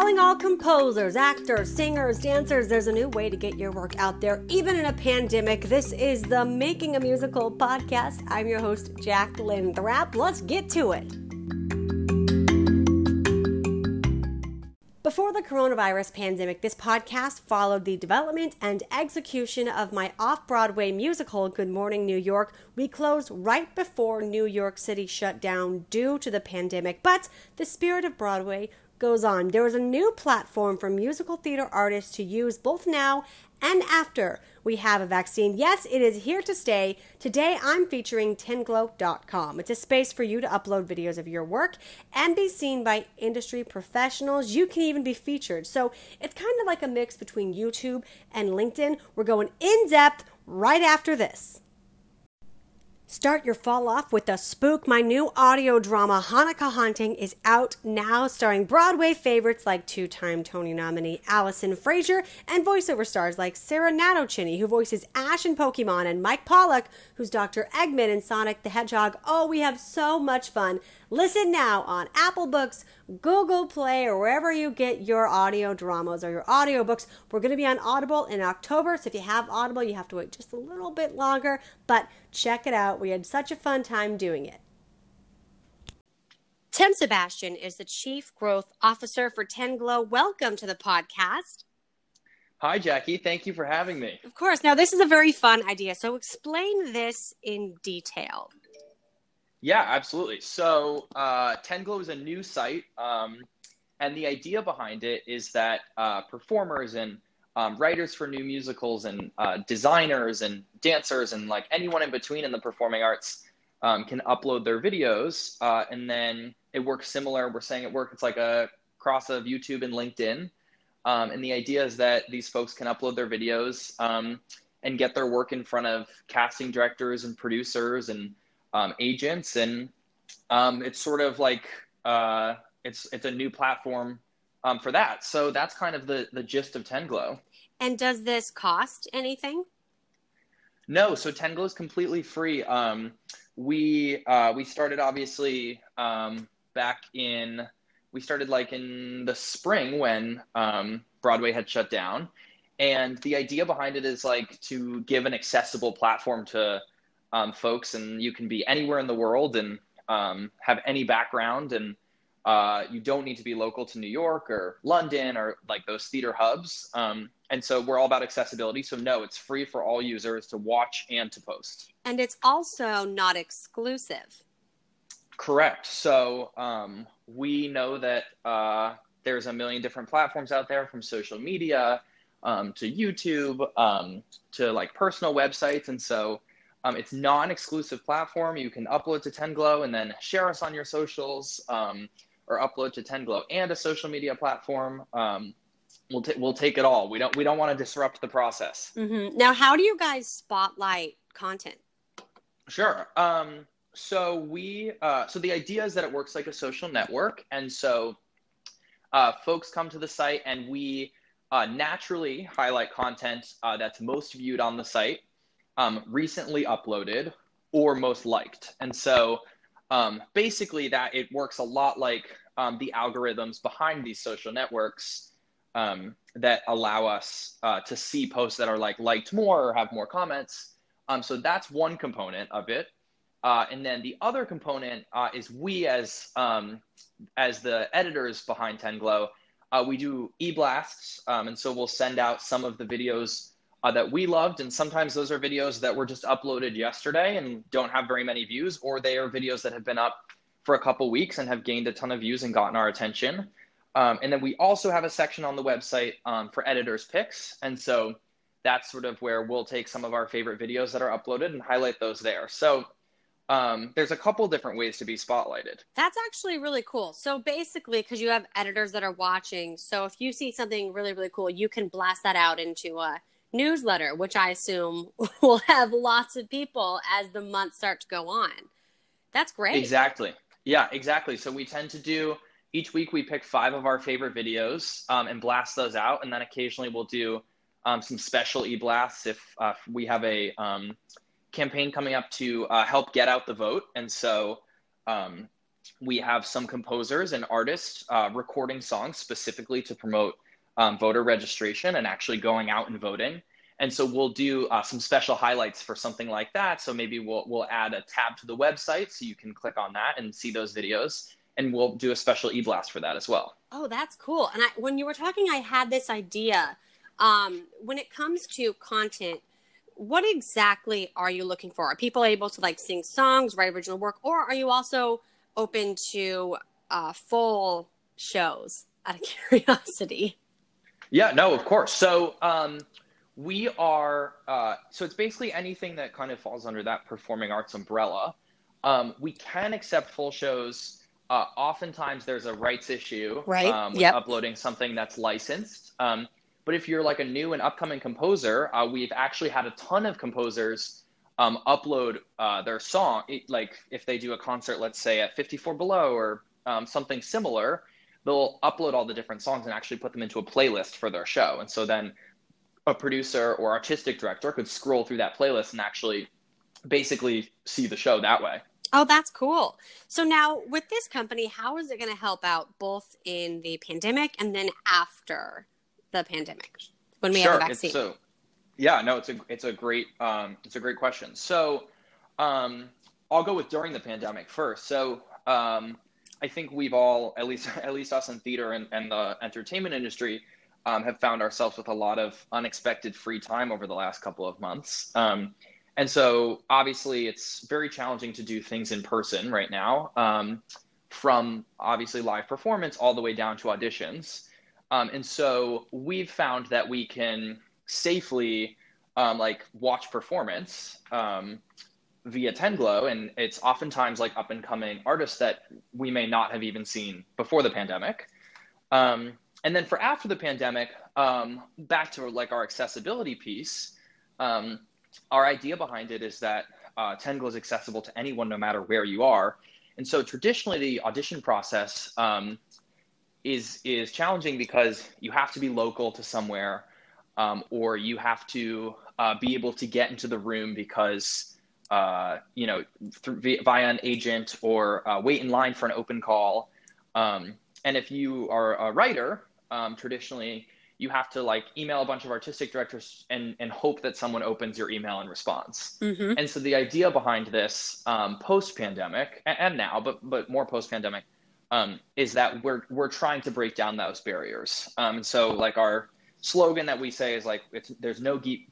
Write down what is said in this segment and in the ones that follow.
Calling all composers, actors, singers, dancers, there's a new way to get your work out there, even in a pandemic. This is the Making a Musical podcast. I'm your host, Jacqueline Thrapp. Let's get to it. Before the coronavirus pandemic, this podcast followed the development and execution of my off Broadway musical, Good Morning New York. We closed right before New York City shut down due to the pandemic, but the spirit of Broadway goes on. There is a new platform for musical theater artists to use both now and after we have a vaccine. Yes, it is here to stay. Today I'm featuring tenglow.com. It's a space for you to upload videos of your work and be seen by industry professionals. You can even be featured. So it's kind of like a mix between YouTube and LinkedIn. We're going in depth right after this. Start your fall off with the spook. My new audio drama, Hanukkah Haunting, is out now, starring Broadway favorites like two time Tony nominee Allison Frazier and voiceover stars like Sarah Natochenny, who voices Ash in Pokemon, and Mike Pollock, who's Dr. Eggman in Sonic the Hedgehog. Oh, we have so much fun. Listen now on Apple Books, Google Play, or wherever you get your audio dramas or your audiobooks. We're going to be on Audible in October, so if you have Audible, you have to wait just a little bit longer, but check it out. We had such a fun time doing it. Tim Sebastian is the Chief Growth Officer for Tenglo. Welcome to the podcast. Hi, Jackie. Thank you for having me. Of course. Now, this is a very fun idea. So, explain this in detail. Yeah, absolutely. So, uh, is a new site, um, and the idea behind it is that uh, performers and um, writers for new musicals and uh, designers and dancers and like anyone in between in the performing arts um, can upload their videos, uh, and then it works similar. We're saying it works. It's like a cross of YouTube and LinkedIn, um, and the idea is that these folks can upload their videos um, and get their work in front of casting directors and producers and um, agents, and um, it's sort of like uh, it's it's a new platform um, for that. So that's kind of the the gist of Tenglo. And does this cost anything? No, so Tenglo is completely free. Um, we uh, we started obviously um, back in we started like in the spring when um, Broadway had shut down, and the idea behind it is like to give an accessible platform to um, folks, and you can be anywhere in the world and um, have any background, and uh, you don't need to be local to New York or London or like those theater hubs. Um, and so we're all about accessibility. So no, it's free for all users to watch and to post. And it's also not exclusive. Correct. So um, we know that uh, there's a million different platforms out there, from social media um, to YouTube um, to like personal websites, and so um, it's non-exclusive platform. You can upload to Tenglo and then share us on your socials, um, or upload to Tenglo and a social media platform. Um, we'll t- we'll take it all. We don't we don't want to disrupt the process. Mm-hmm. Now, how do you guys spotlight content? Sure. Um, so we uh, so the idea is that it works like a social network, and so uh, folks come to the site, and we uh, naturally highlight content uh, that's most viewed on the site um, recently uploaded or most liked. And so um, basically, that it works a lot like um, the algorithms behind these social networks um, that allow us uh, to see posts that are like liked more or have more comments. Um, so that's one component of it. Uh, and then the other component uh, is we as um, as the editors behind Tenglo, uh, we do e-blasts, um, and so we'll send out some of the videos uh, that we loved. And sometimes those are videos that were just uploaded yesterday and don't have very many views, or they are videos that have been up for a couple weeks and have gained a ton of views and gotten our attention. Um, and then we also have a section on the website um, for editors' picks. And so that's sort of where we'll take some of our favorite videos that are uploaded and highlight those there. So um, there's a couple different ways to be spotlighted. That's actually really cool. So basically, because you have editors that are watching, so if you see something really, really cool, you can blast that out into a newsletter, which I assume will have lots of people as the months start to go on. That's great. Exactly. Yeah, exactly. So we tend to do each week we pick five of our favorite videos um, and blast those out, and then occasionally we'll do um, some special e blasts if, uh, we have a um, campaign coming up to uh, help get out the vote, and so um, we have some composers and artists uh, recording songs specifically to promote um, voter registration and actually going out and voting. And so we'll do uh, some special highlights for something like that. So maybe we'll we'll add a tab to the website so you can click on that and see those videos. And we'll do a special e-blast for that as well. Oh, that's cool. And I, when you were talking, I had this idea. Um, when it comes to content, what exactly are you looking for? Are people able to like sing songs, write original work, or are you also open to uh, full shows out of curiosity? Yeah, no, of course. So um, we are, uh, so it's basically anything that kind of falls under that performing arts umbrella. Um, we can accept full shows. Uh, oftentimes there's a rights issue right. um, with yep. uploading something that's licensed. Um, but if you're like a new and upcoming composer, uh, we've actually had a ton of composers um, upload uh, their song. Like if they do a concert, let's say at 54 Below or um, something similar, they'll upload all the different songs and actually put them into a playlist for their show. And so then a producer or artistic director could scroll through that playlist and actually basically see the show that way. Oh, that's cool. So now with this company, how is it going to help out both in the pandemic and then after the pandemic when we sure. have a vaccine? So, yeah, no, it's a it's a great um, it's a great question. So, um, I'll go with during the pandemic first. So, um, I think we've all, at least at least us in theater and, and the entertainment industry, um, have found ourselves with a lot of unexpected free time over the last couple of months. Um, and so, obviously, it's very challenging to do things in person right now, um, from obviously live performance all the way down to auditions. Um, and so, we've found that we can safely um, like watch performance um, via Tenglo, and it's oftentimes like up and coming artists that we may not have even seen before the pandemic. Um, and then for after the pandemic, um, back to like our accessibility piece, um, our idea behind it is that uh, Tenglo is accessible to anyone no matter where you are. And so traditionally, the audition process um, is is challenging because you have to be local to somewhere, um, or you have to uh, be able to get into the room because uh, you know through, via an agent or uh, wait in line for an open call. Um, and if you are a writer, um, traditionally you have to like email a bunch of artistic directors and, and hope that someone opens your email and responds. Mm-hmm. And so the idea behind this um, post pandemic and, and, now, but but more post pandemic, um, is that we're we're trying to break down those barriers. Um, and so like our slogan that we say is like it's there's no ge-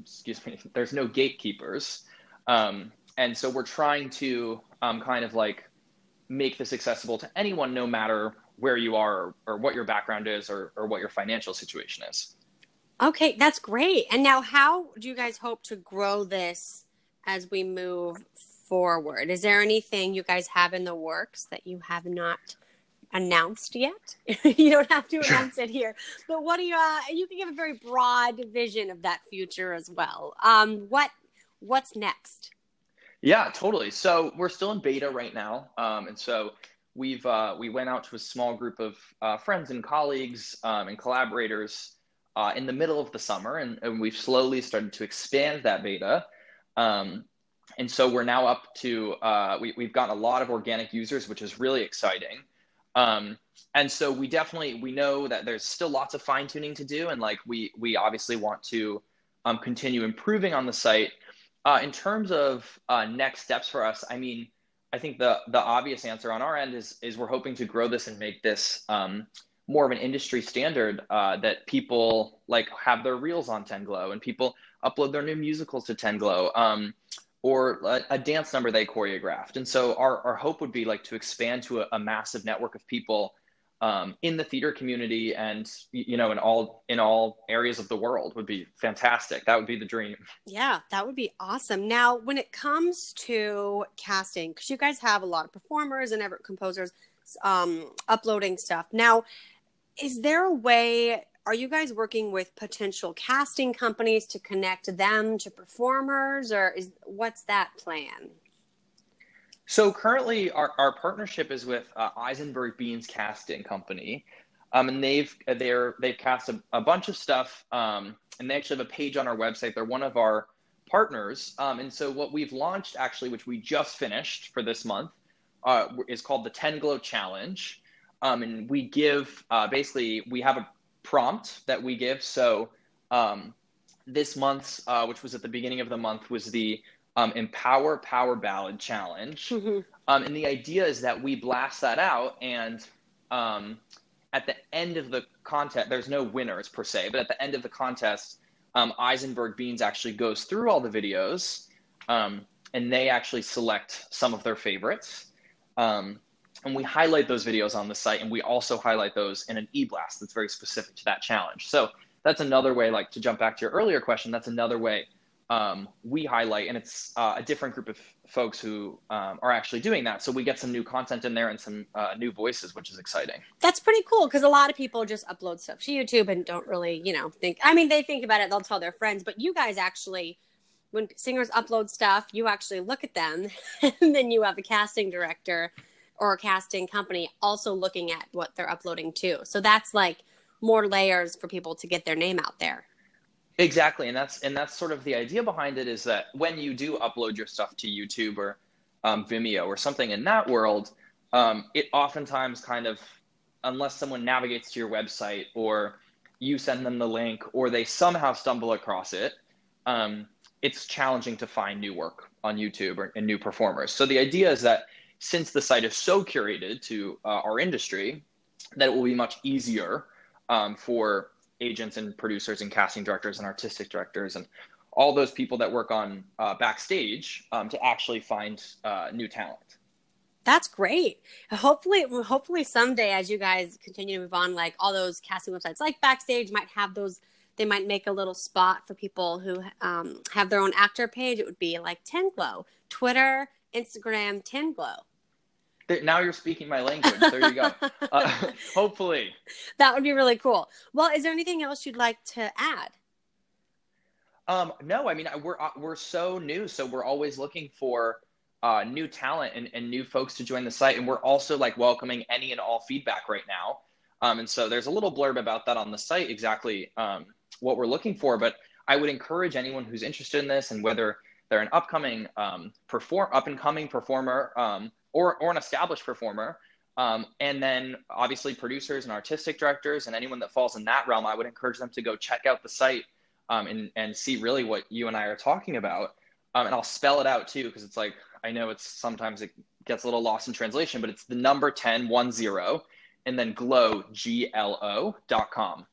excuse me there's no gatekeepers. Um, and so we're trying to um, kind of like make this accessible to anyone, no matter where you are or, or what your background is or, or what your financial situation is. Okay, that's great. And now, how do you guys hope to grow this as we move forward? Is there anything you guys have in the works that you have not announced yet? you don't have to announce it here, but what do you? Uh, you can give a very broad vision of that future as well. Um, what What's next? Yeah, totally. So we're still in beta right now, um, and so we've uh, we went out to a small group of uh, friends and colleagues um, and collaborators uh, in the middle of the summer, and, and, we've slowly started to expand that beta. Um, and so we're now up to uh, we, we've gotten a lot of organic users, which is really exciting. Um, and so we definitely we know that there's still lots of fine tuning to do, and like we we obviously want to um, continue improving on the site. Uh, in terms of uh, next steps for us, I mean, I think the the obvious answer on our end is is we're hoping to grow this and make this um, more of an industry standard uh, that people like have their reels on Tenglo and people upload their new musicals to Tenglo um, or a, a, dance number they choreographed. And so our, our hope would be like to expand to a, a massive network of people um, in the theater community and you know in all in all areas of the world would be fantastic. That would be the dream. Yeah that would be awesome. Now when it comes to casting because you guys have a lot of performers and ever composers um, uploading stuff. Now is there a way are you guys working with potential casting companies to connect them to performers or is what's that plan so currently, our, our partnership is with uh, Eisenberg Beans Casting Company, um, and they've they're they've cast a, a bunch of stuff, um, and they actually have a page on our website. They're one of our partners, um, and so what we've launched actually, which we just finished for this month, uh, is called the 10 Glow Challenge. Um, and we give uh, basically, we have a prompt that we give. So um, this month's, uh, which was at the beginning of the month, was the um, Empower Power Ballad Challenge. Mm-hmm. Um, and the idea is that we blast that out, and um, at the end of the contest, there's no winners per se, but at the end of the contest, um, Eisenberg Beans actually goes through all the videos, um, and they actually select some of their favorites. Um, and we highlight those videos on the site, and we also highlight those in an e-blast that's very specific to that challenge. So that's another way, like to jump back to your earlier question, that's another way um, we highlight, and it's uh, a different group of folks who um, are actually doing that. So we get some new content in there and some uh, new voices, which is exciting. That's pretty cool because a lot of people just upload stuff to YouTube and don't really, you know, think. I mean, they think about it, they'll tell their friends, but you guys actually, when singers upload stuff, you actually look at them, and then you have a casting director or a casting company also looking at what they're uploading too. So that's like more layers for people to get their name out there. Exactly, and that's and that's sort of the idea behind it is that when you do upload your stuff to YouTube or um, Vimeo or something in that world, um, it oftentimes kind of, unless someone navigates to your website or you send them the link or they somehow stumble across it, um, it's challenging to find new work on YouTube or, and new performers. So the idea is that since the site is so curated to uh, our industry, that it will be much easier um, for agents and producers and casting directors and artistic directors and all those people that work on uh, backstage um, to actually find uh, new talent. That's great. Hopefully, hopefully someday, as you guys continue to move on, like all those casting websites, like Backstage, might have those. They might make a little spot for people who um, have their own actor page. It would be like Ten Glow, Twitter, Instagram, Ten Glow now you're speaking my language. There you go. Uh, hopefully. That would be really cool. Well, is there anything else you'd like to add? Um, no, I mean we're uh, we're so new, so we're always looking for uh, new talent and, and new folks to join the site, and we're also like welcoming any and all feedback right now. Um, and so there's a little blurb about that on the site, exactly um, what we're looking for. But I would encourage anyone who's interested in this, and whether they're an upcoming um, perform up and coming performer um, or, or an established performer. Um, and then obviously producers and artistic directors and anyone that falls in that realm, I would encourage them to go check out the site um, and, and see really what you and I are talking about. Um, and I'll spell it out too, because it's like, I know it's sometimes it gets a little lost in translation, but it's the number 10, one zero, and then glow, G-L-O dot com.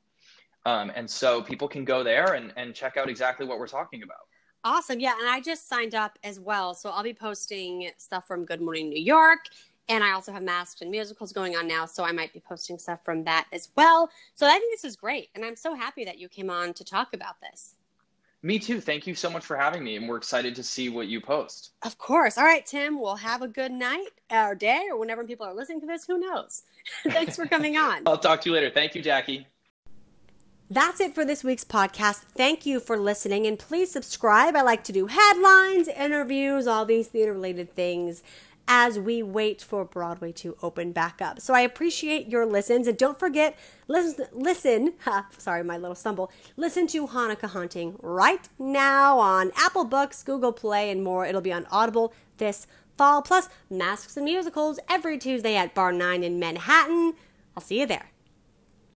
Um, and so people can go there and, and check out exactly what we're talking about. Awesome. Yeah. And I just signed up as well. So I'll be posting stuff from Good Morning New York. And I also have masks and musicals going on now. So I might be posting stuff from that as well. So I think this is great. And I'm so happy that you came on to talk about this. Me too. Thank you so much for having me. And we're excited to see what you post. Of course. All right, Tim, we'll have a good night or day or whenever people are listening to this. Who knows? Thanks for coming on. I'll talk to you later. Thank you, Jackie. That's it for this week's podcast. Thank you for listening and please subscribe. I like to do headlines, interviews, all these theater related things as we wait for Broadway to open back up. So I appreciate your listens and don't forget listen listen, sorry my little stumble. Listen to Hanukkah Haunting right now on Apple Books, Google Play and more. It'll be on Audible this fall plus Masks and Musicals every Tuesday at Bar 9 in Manhattan. I'll see you there.